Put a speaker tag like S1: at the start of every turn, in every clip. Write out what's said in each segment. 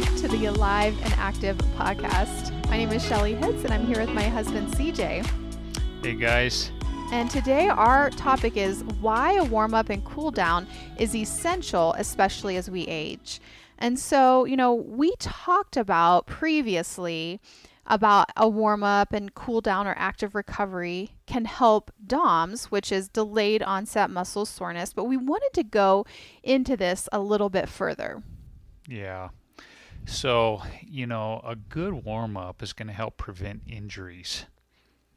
S1: back to the Alive and Active podcast. My name is Shelly Hitz, and I'm here with my husband CJ.
S2: Hey guys.
S1: And today our topic is why a warm up and cool down is essential, especially as we age. And so, you know, we talked about previously about a warm up and cool down or active recovery can help DOMS, which is delayed onset muscle soreness, but we wanted to go into this a little bit further.
S2: Yeah. So, you know, a good warm up is going to help prevent injuries.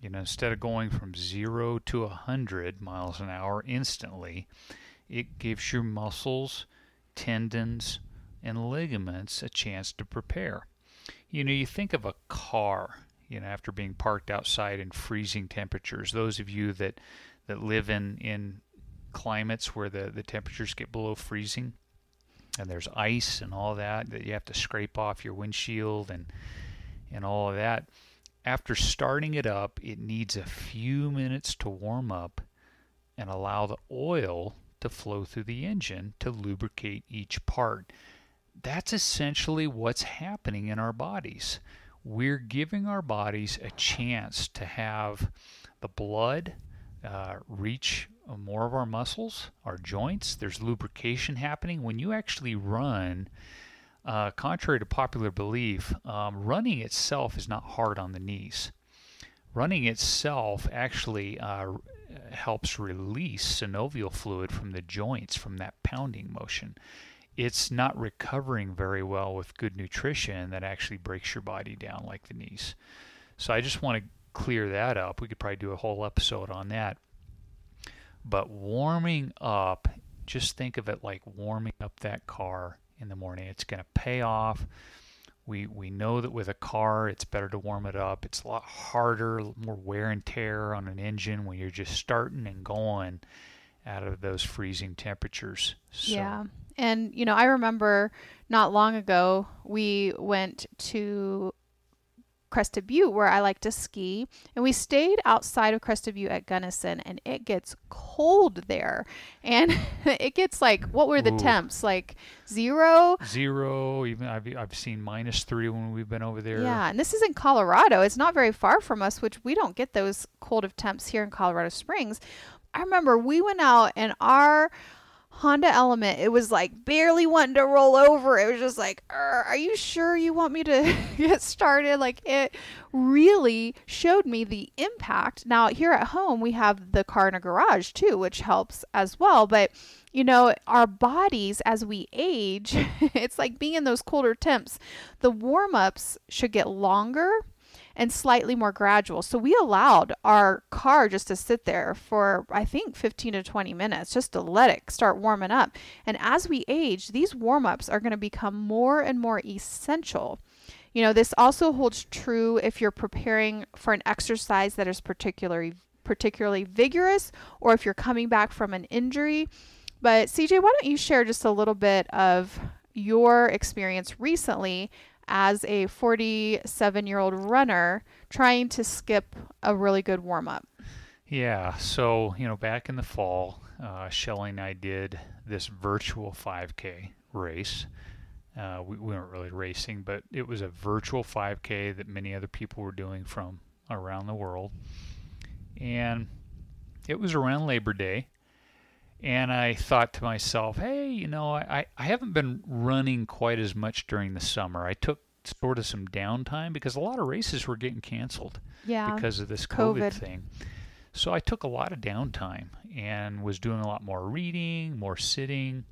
S2: You know, instead of going from zero to a 100 miles an hour instantly, it gives your muscles, tendons, and ligaments a chance to prepare. You know, you think of a car, you know, after being parked outside in freezing temperatures. Those of you that, that live in, in climates where the, the temperatures get below freezing and there's ice and all that that you have to scrape off your windshield and and all of that. After starting it up, it needs a few minutes to warm up and allow the oil to flow through the engine to lubricate each part that's essentially what's happening in our bodies. We're giving our bodies a chance to have the blood uh, reach more of our muscles, our joints. There's lubrication happening. When you actually run, uh, contrary to popular belief, um, running itself is not hard on the knees. Running itself actually uh, helps release synovial fluid from the joints from that pounding motion it's not recovering very well with good nutrition that actually breaks your body down like the knees. So I just want to clear that up. We could probably do a whole episode on that. But warming up, just think of it like warming up that car in the morning. It's going to pay off. We, we know that with a car, it's better to warm it up. It's a lot harder, more wear and tear on an engine when you're just starting and going out of those freezing temperatures.
S1: So. Yeah. And, you know, I remember not long ago, we went to Crested Butte where I like to ski. And we stayed outside of Crested Butte at Gunnison and it gets cold there. And it gets like, what were the Ooh. temps? Like zero?
S2: Zero. Even I've, I've seen minus three when we've been over there.
S1: Yeah. And this is in Colorado. It's not very far from us, which we don't get those cold of temps here in Colorado Springs. I remember we went out and our Honda Element, it was like barely wanting to roll over. It was just like, are you sure you want me to get started? Like it really showed me the impact. Now, here at home, we have the car in a garage too, which helps as well. But you know, our bodies as we age, it's like being in those colder temps. The warm ups should get longer and slightly more gradual. So we allowed our car just to sit there for, I think, 15 to 20 minutes just to let it start warming up. And as we age, these warm ups are going to become more and more essential. You know, this also holds true if you're preparing for an exercise that is particularly particularly vigorous or if you're coming back from an injury. But CJ, why don't you share just a little bit of your experience recently as a 47 year old runner trying to skip a really good warm up?
S2: Yeah, so, you know, back in the fall, uh, Shelly and I did this virtual 5K race. Uh, we, we weren't really racing, but it was a virtual 5K that many other people were doing from around the world. And it was around Labor Day. And I thought to myself, hey, you know, I, I haven't been running quite as much during the summer. I took sort of some downtime because a lot of races were getting canceled
S1: yeah,
S2: because of this COVID, COVID thing. So I took a lot of downtime and was doing a lot more reading, more sitting.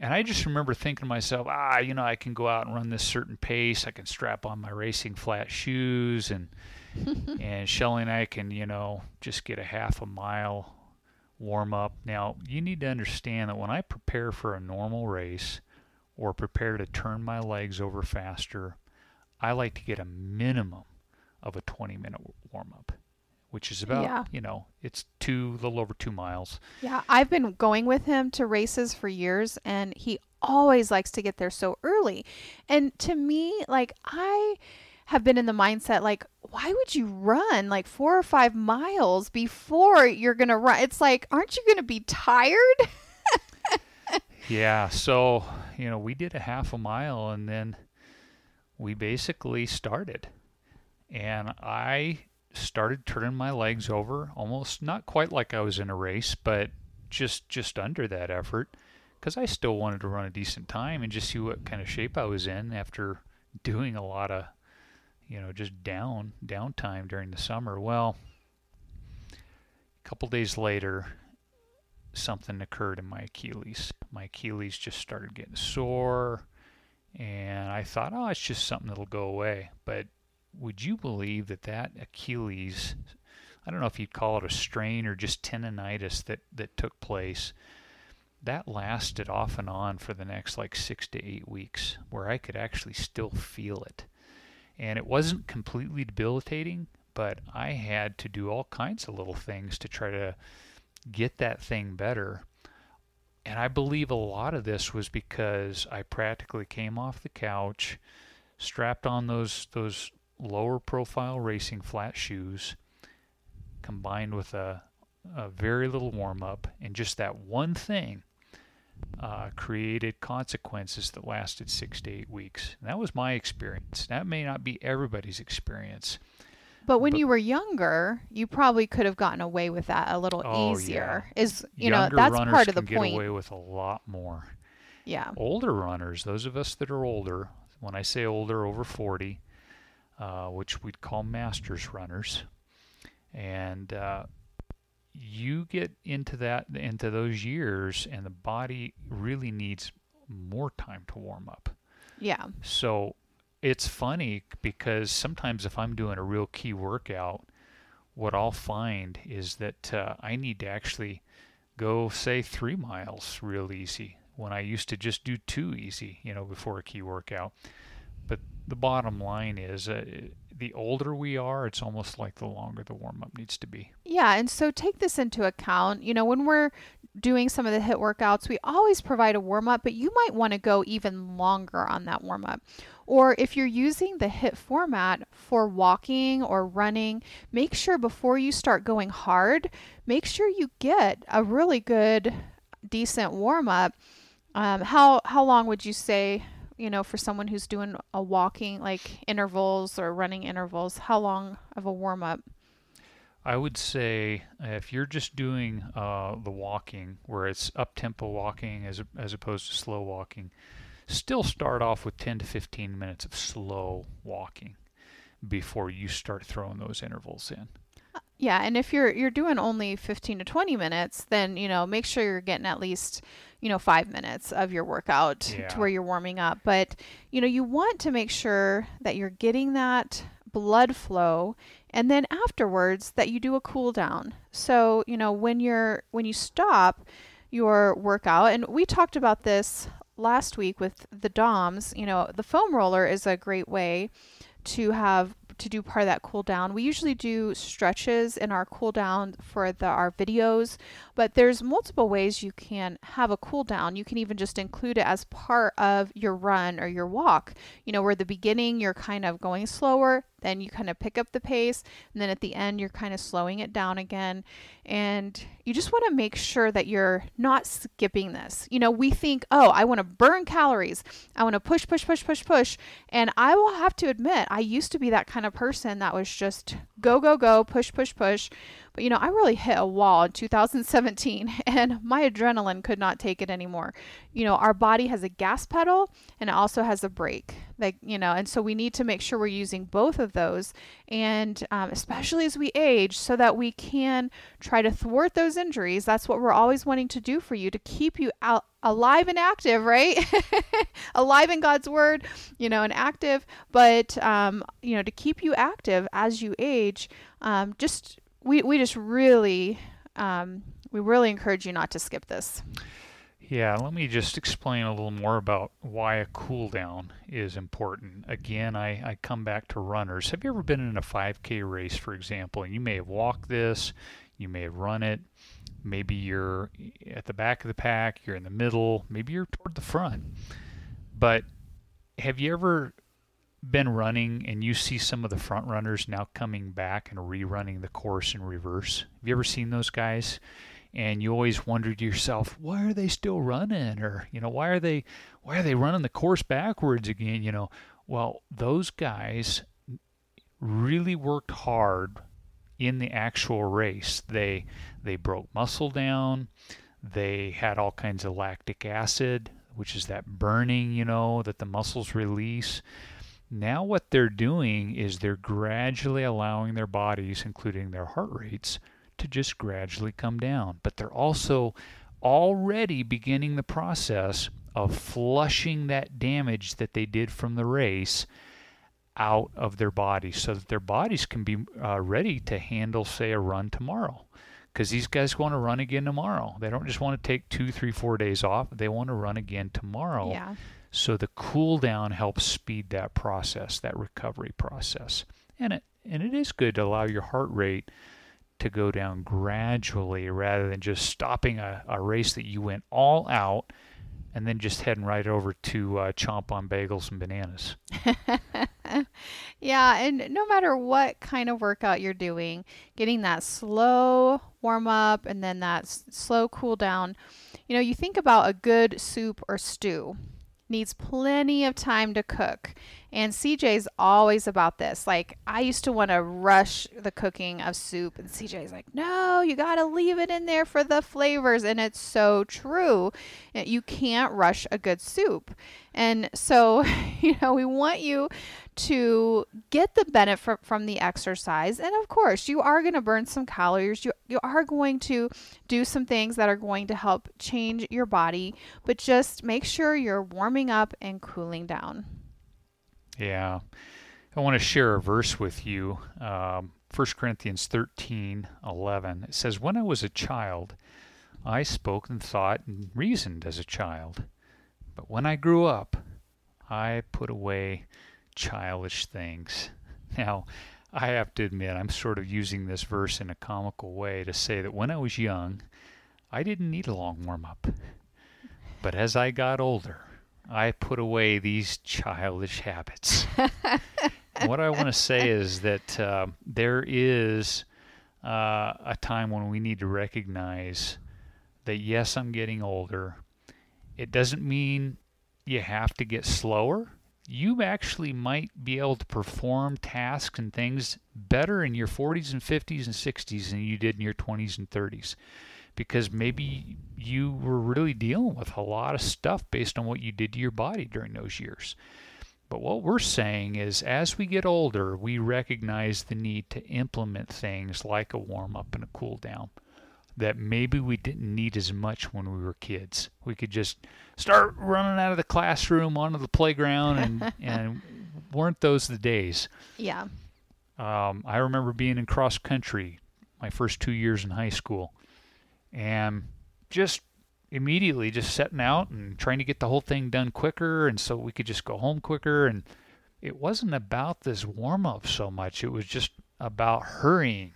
S2: And I just remember thinking to myself, ah, you know, I can go out and run this certain pace. I can strap on my racing flat shoes and and Shelly and I can, you know, just get a half a mile warm up. Now, you need to understand that when I prepare for a normal race or prepare to turn my legs over faster, I like to get a minimum of a 20 minute warm up, which is about, yeah. you know, it's two, a little over two miles.
S1: Yeah, I've been going with him to races for years and he always likes to get there so early. And to me, like, I have been in the mindset like why would you run like four or five miles before you're gonna run it's like aren't you gonna be tired
S2: yeah. So, you know, we did a half a mile and then we basically started. And I started turning my legs over almost not quite like I was in a race, but just just under that effort because I still wanted to run a decent time and just see what kind of shape I was in after doing a lot of you know just down downtime during the summer. Well, a couple days later, something occurred in my Achilles. My Achilles just started getting sore, and I thought, oh, it's just something that'll go away. But would you believe that that Achilles, I don't know if you'd call it a strain or just tendonitis that, that took place, that lasted off and on for the next like six to eight weeks, where I could actually still feel it. And it wasn't completely debilitating, but I had to do all kinds of little things to try to get that thing better. And I believe a lot of this was because I practically came off the couch, strapped on those those lower profile racing flat shoes, combined with a, a very little warm up, and just that one thing uh, created consequences that lasted six to eight weeks. And that was my experience. That may not be everybody's experience.
S1: But when but, you were younger, you probably could have gotten away with that a little oh, easier. Yeah. Is you
S2: younger
S1: know that's part of the
S2: get
S1: point.
S2: Away with a lot more.
S1: Yeah.
S2: Older runners, those of us that are older, when I say older, over forty, uh, which we'd call masters runners, and uh, you get into that into those years, and the body really needs more time to warm up.
S1: Yeah.
S2: So it's funny because sometimes if I'm doing a real key workout, what I'll find is that uh, I need to actually go say three miles real easy when I used to just do two easy, you know, before a key workout. But the bottom line is uh, the older we are, it's almost like the longer the warm up needs to be.
S1: Yeah, and so take this into account. You know, when we're doing some of the HIT workouts, we always provide a warm up, but you might want to go even longer on that warm up. Or if you're using the HIT format for walking or running, make sure before you start going hard, make sure you get a really good, decent warm up. Um, how how long would you say you know, for someone who's doing a walking like intervals or running intervals, how long of a warm up?
S2: I would say if you're just doing uh, the walking, where it's up tempo walking as as opposed to slow walking, still start off with 10 to 15 minutes of slow walking before you start throwing those intervals in.
S1: Yeah, and if you're you're doing only 15 to 20 minutes, then you know make sure you're getting at least you know five minutes of your workout yeah. to where you're warming up. But you know you want to make sure that you're getting that blood flow, and then afterwards that you do a cool down. So you know when you're when you stop your workout, and we talked about this last week with the DOMs. You know the foam roller is a great way to have to do part of that cool down. We usually do stretches in our cool down for the our videos, but there's multiple ways you can have a cool down. You can even just include it as part of your run or your walk. You know, where the beginning you're kind of going slower, then you kind of pick up the pace, and then at the end you're kind of slowing it down again. And you just want to make sure that you're not skipping this. You know, we think, "Oh, I want to burn calories. I want to push push push push push." And I will have to admit, I used to be that kind of person that was just go go go, push push push. But you know, I really hit a wall in 2017 and my adrenaline could not take it anymore. You know, our body has a gas pedal and it also has a brake. Like, you know, and so we need to make sure we're using both of those. And um, especially as we age, so that we can try to thwart those injuries. That's what we're always wanting to do for you to keep you out alive and active, right? alive in God's word, you know, and active, but, um, you know, to keep you active as you age, um, just we we just really um, we really encourage you not to skip this.
S2: Yeah, let me just explain a little more about why a cool down is important. Again, I, I come back to runners. Have you ever been in a 5K race, for example, and you may have walked this, you may have run it, maybe you're at the back of the pack, you're in the middle, maybe you're toward the front. But have you ever been running and you see some of the front runners now coming back and rerunning the course in reverse. Have you ever seen those guys? and you always wondered to yourself, why are they still running? Or, you know, why are they why are they running the course backwards again? You know, well, those guys really worked hard in the actual race. They they broke muscle down. They had all kinds of lactic acid, which is that burning, you know, that the muscles release. Now what they're doing is they're gradually allowing their bodies, including their heart rates, to just gradually come down. But they're also already beginning the process of flushing that damage that they did from the race out of their bodies so that their bodies can be uh, ready to handle, say, a run tomorrow. Because these guys want to run again tomorrow. They don't just want to take two, three, four days off. They want to run again tomorrow.
S1: Yeah.
S2: So the cool down helps speed that process, that recovery process. And it and it is good to allow your heart rate to go down gradually rather than just stopping a, a race that you went all out and then just heading right over to uh, chomp on bagels and bananas.
S1: yeah, and no matter what kind of workout you're doing, getting that slow warm up and then that s- slow cool down. You know, you think about a good soup or stew needs plenty of time to cook. And CJ's always about this. Like, I used to want to rush the cooking of soup, and CJ's like, no, you got to leave it in there for the flavors. And it's so true. You can't rush a good soup. And so, you know, we want you to get the benefit from the exercise. And of course, you are going to burn some calories. You, you are going to do some things that are going to help change your body, but just make sure you're warming up and cooling down.
S2: Yeah. I want to share a verse with you. Um, 1 Corinthians 13 11. It says, When I was a child, I spoke and thought and reasoned as a child. But when I grew up, I put away childish things. Now, I have to admit, I'm sort of using this verse in a comical way to say that when I was young, I didn't need a long warm up. But as I got older, I put away these childish habits. what I want to say is that uh, there is uh, a time when we need to recognize that, yes, I'm getting older. It doesn't mean you have to get slower you actually might be able to perform tasks and things better in your 40s and 50s and 60s than you did in your 20s and 30s because maybe you were really dealing with a lot of stuff based on what you did to your body during those years. But what we're saying is as we get older, we recognize the need to implement things like a warm up and a cool down that maybe we didn't need as much when we were kids. We could just start running out of the classroom onto the playground, and and weren't those the days?
S1: Yeah.
S2: Um, I remember being in cross country my first two years in high school, and just immediately just setting out and trying to get the whole thing done quicker, and so we could just go home quicker. And it wasn't about this warm up so much; it was just about hurrying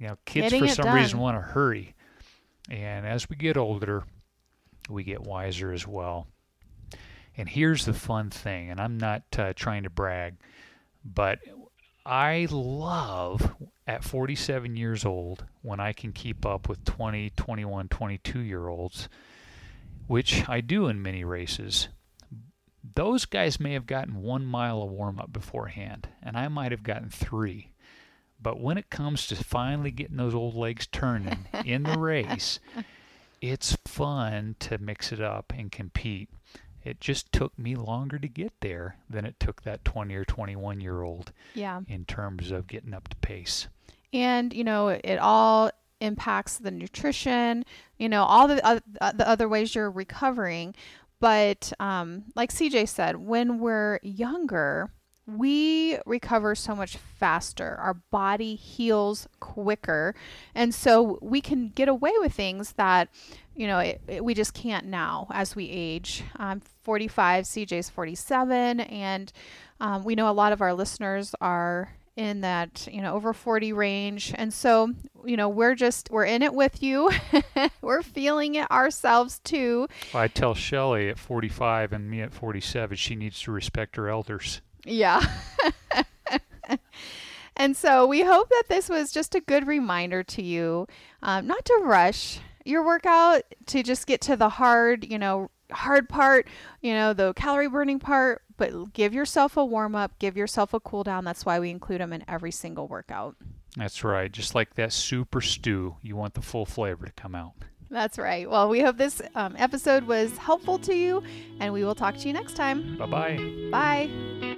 S2: you know, kids
S1: Getting
S2: for some
S1: done.
S2: reason want to hurry. And as we get older, we get wiser as well. And here's the fun thing, and I'm not uh, trying to brag, but I love at 47 years old when I can keep up with 20, 21, 22 year olds, which I do in many races. Those guys may have gotten one mile of warm up beforehand, and I might have gotten three. But when it comes to finally getting those old legs turning in the race, it's fun to mix it up and compete. It just took me longer to get there than it took that 20 or 21 year old
S1: Yeah.
S2: in terms of getting up to pace.
S1: And, you know, it all impacts the nutrition, you know, all the, uh, the other ways you're recovering. But um, like CJ said, when we're younger, we recover so much faster. Our body heals quicker. And so we can get away with things that, you know, it, it- we just can't now as we age. I'm 45, CJ's 47, and um, we know a lot of our listeners are in that, you know, over 40 range. And so, you know, we're just, we're in it with you. we're feeling it ourselves too.
S2: I tell Shelly at 45 and me at 47, she needs to respect her elders.
S1: Yeah. and so we hope that this was just a good reminder to you um, not to rush your workout to just get to the hard, you know, hard part, you know, the calorie burning part, but give yourself a warm up, give yourself a cool down. That's why we include them in every single workout.
S2: That's right. Just like that super stew, you want the full flavor to come out.
S1: That's right. Well, we hope this um, episode was helpful to you, and we will talk to you next time.
S2: Bye-bye.
S1: Bye.